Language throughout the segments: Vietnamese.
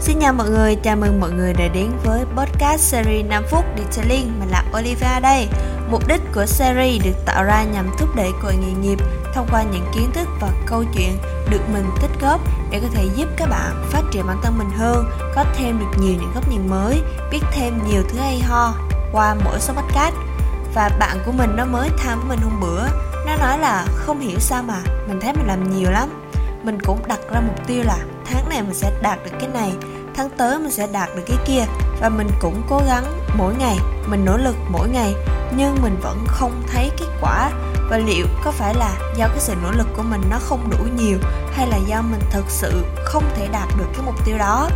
xin chào mọi người, chào mừng mọi người đã đến với podcast series 5 phút Detailing Mình là Olivia đây Mục đích của series được tạo ra nhằm thúc đẩy cội nghề nghiệp thông qua những kiến thức và câu chuyện được mình tích góp để có thể giúp các bạn phát triển bản thân mình hơn, có thêm được nhiều những góc nhìn mới, biết thêm nhiều thứ hay ho qua mỗi số podcast. Và bạn của mình nó mới tham với mình hôm bữa, nó nói là không hiểu sao mà mình thấy mình làm nhiều lắm. Mình cũng đặt ra mục tiêu là tháng này mình sẽ đạt được cái này, tháng tới mình sẽ đạt được cái kia. Và mình cũng cố gắng mỗi ngày, mình nỗ lực mỗi ngày, nhưng mình vẫn không thấy kết quả. Và liệu có phải là do cái sự nỗ lực của mình nó không đủ nhiều, hay là do mình thực sự không thể đạt được cái mục tiêu đó?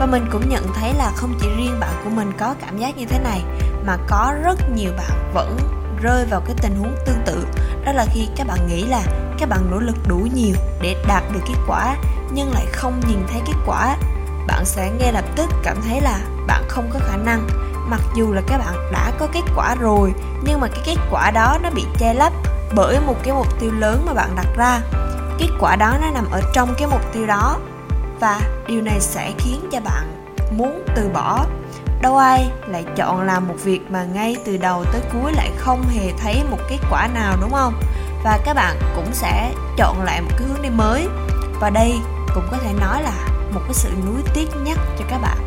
Và mình cũng nhận thấy là không chỉ riêng bạn của mình có cảm giác như thế này, mà có rất nhiều bạn vẫn rơi vào cái tình huống tương tự. Đó là khi các bạn nghĩ là các bạn nỗ lực đủ nhiều để đạt được kết quả, nhưng lại không nhìn thấy kết quả. Bạn sẽ ngay lập tức cảm thấy là bạn không có khả năng. Mặc dù là các bạn đã có kết quả rồi, nhưng mà cái kết quả đó nó bị che lấp bởi một cái mục tiêu lớn mà bạn đặt ra. Kết quả đó nó nằm ở trong cái mục tiêu đó, và điều này sẽ khiến cho bạn muốn từ bỏ. Đâu ai lại chọn làm một việc mà ngay từ đầu tới cuối lại không hề thấy một kết quả nào, đúng không? Và các bạn cũng sẽ chọn lại một cái hướng đi mới. Và đây cũng có thể nói là một cái sự nuối tiếc nhất cho các bạn.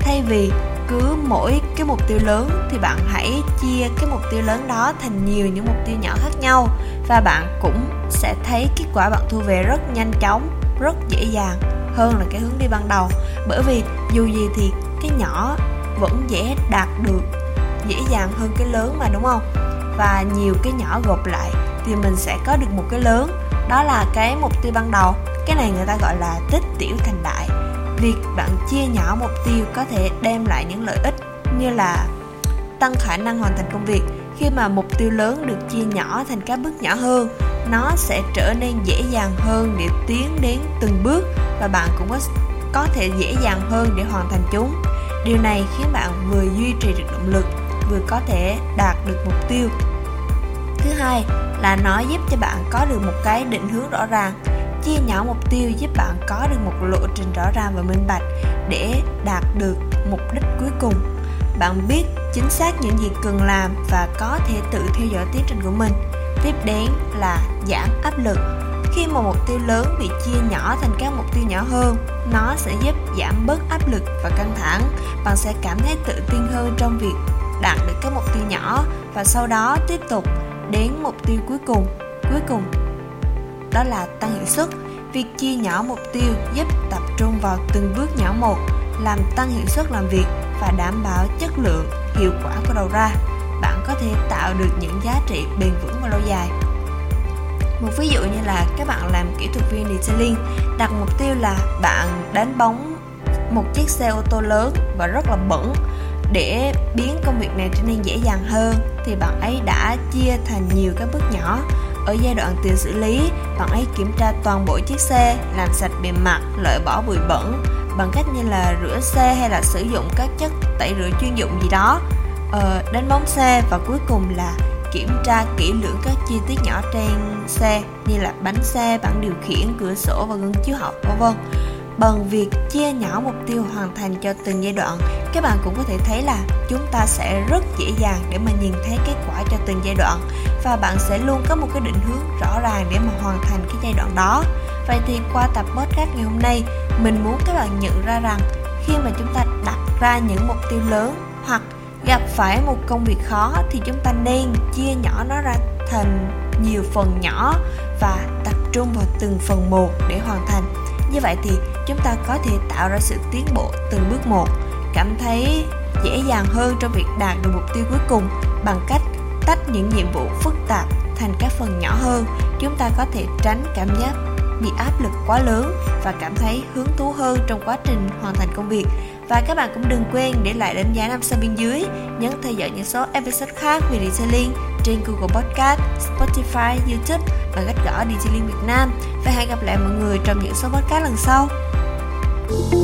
Thay vì cứ mỗi cái mục tiêu lớn thì bạn hãy chia cái mục tiêu lớn đó thành nhiều những mục tiêu nhỏ khác nhau. Và bạn cũng sẽ thấy kết quả bạn thu về rất nhanh chóng, rất dễ dàng hơn là cái hướng đi ban đầu. Bởi vì dù gì thì cái nhỏ vẫn dễ đạt được, dễ dàng hơn cái lớn mà, đúng không? Và nhiều cái nhỏ gộp lại thì mình sẽ có được một cái lớn. Đó là cái mục tiêu ban đầu. Cái này người ta gọi là tích tiểu thành đại. Việc bạn chia nhỏ mục tiêu có thể đem lại những lợi ích như là tăng khả năng hoàn thành công việc. Khi mà mục tiêu lớn được chia nhỏ thành các bước nhỏ hơn, nó sẽ trở nên dễ dàng hơn để tiến đến từng bước và bạn cũng có có thể dễ dàng hơn để hoàn thành chúng. Điều này khiến bạn vừa duy trì được động lực, vừa có thể đạt được mục tiêu thứ hai là nó giúp cho bạn có được một cái định hướng rõ ràng, chia nhỏ mục tiêu, giúp bạn có được một lộ trình rõ ràng và minh bạch để đạt được mục đích cuối cùng. Bạn biết chính xác những gì cần làm và có thể tự theo dõi tiến trình của mình. Tiếp đến là giảm áp lực. Khi mà mục tiêu lớn bị chia nhỏ thành các mục tiêu nhỏ hơn, nó sẽ giúp giảm bớt áp lực và căng thẳng. Bạn sẽ cảm thấy tự tin hơn trong việc đạt được các mục tiêu nhỏ và sau đó tiếp tục đến mục tiêu cuối cùng. Cuối cùng, đó là tăng hiệu suất. Việc chia nhỏ mục tiêu giúp tập trung vào từng bước nhỏ một, làm tăng hiệu suất làm việc và đảm bảo chất lượng, hiệu quả của đầu ra. Bạn có thể tạo được những giá trị bền vững và lâu dài. Một ví dụ như là các bạn làm kỹ thuật viên detailing, đặt mục tiêu là bạn đánh bóng một chiếc xe ô tô lớn và rất là bẩn để biến công việc này trở nên dễ dàng hơn thì bạn ấy đã chia thành nhiều các bước nhỏ. Ở giai đoạn tiền xử lý bạn ấy kiểm tra toàn bộ chiếc xe làm sạch bề mặt loại bỏ bụi bẩn bằng cách như là rửa xe hay là sử dụng các chất tẩy rửa chuyên dụng gì đó. Ờ, đánh bóng xe và cuối cùng là kiểm tra kỹ lưỡng các chi tiết nhỏ trên xe như là bánh xe, bảng điều khiển, cửa sổ và gương chiếu hậu vân vân bằng việc chia nhỏ mục tiêu hoàn thành cho từng giai đoạn, các bạn cũng có thể thấy là chúng ta sẽ rất dễ dàng để mà nhìn thấy kết quả cho từng giai đoạn và bạn sẽ luôn có một cái định hướng rõ ràng để mà hoàn thành cái giai đoạn đó. Vậy thì qua tập podcast ngày hôm nay, mình muốn các bạn nhận ra rằng khi mà chúng ta đặt ra những mục tiêu lớn hoặc gặp phải một công việc khó thì chúng ta nên chia nhỏ nó ra thành nhiều phần nhỏ và tập trung vào từng phần một để hoàn thành. Như vậy thì chúng ta có thể tạo ra sự tiến bộ từng bước một cảm thấy dễ dàng hơn trong việc đạt được mục tiêu cuối cùng bằng cách tách những nhiệm vụ phức tạp thành các phần nhỏ hơn. Chúng ta có thể tránh cảm giác bị áp lực quá lớn và cảm thấy hứng thú hơn trong quá trình hoàn thành công việc. Và các bạn cũng đừng quên để lại đánh giá năm sao bên dưới nhấn theo dõi những số episode khác về detailing trên Google Podcast, Spotify, YouTube và cách gõ Detailing Việt Nam. Và hẹn gặp lại mọi người trong những số podcast lần sau. Bye.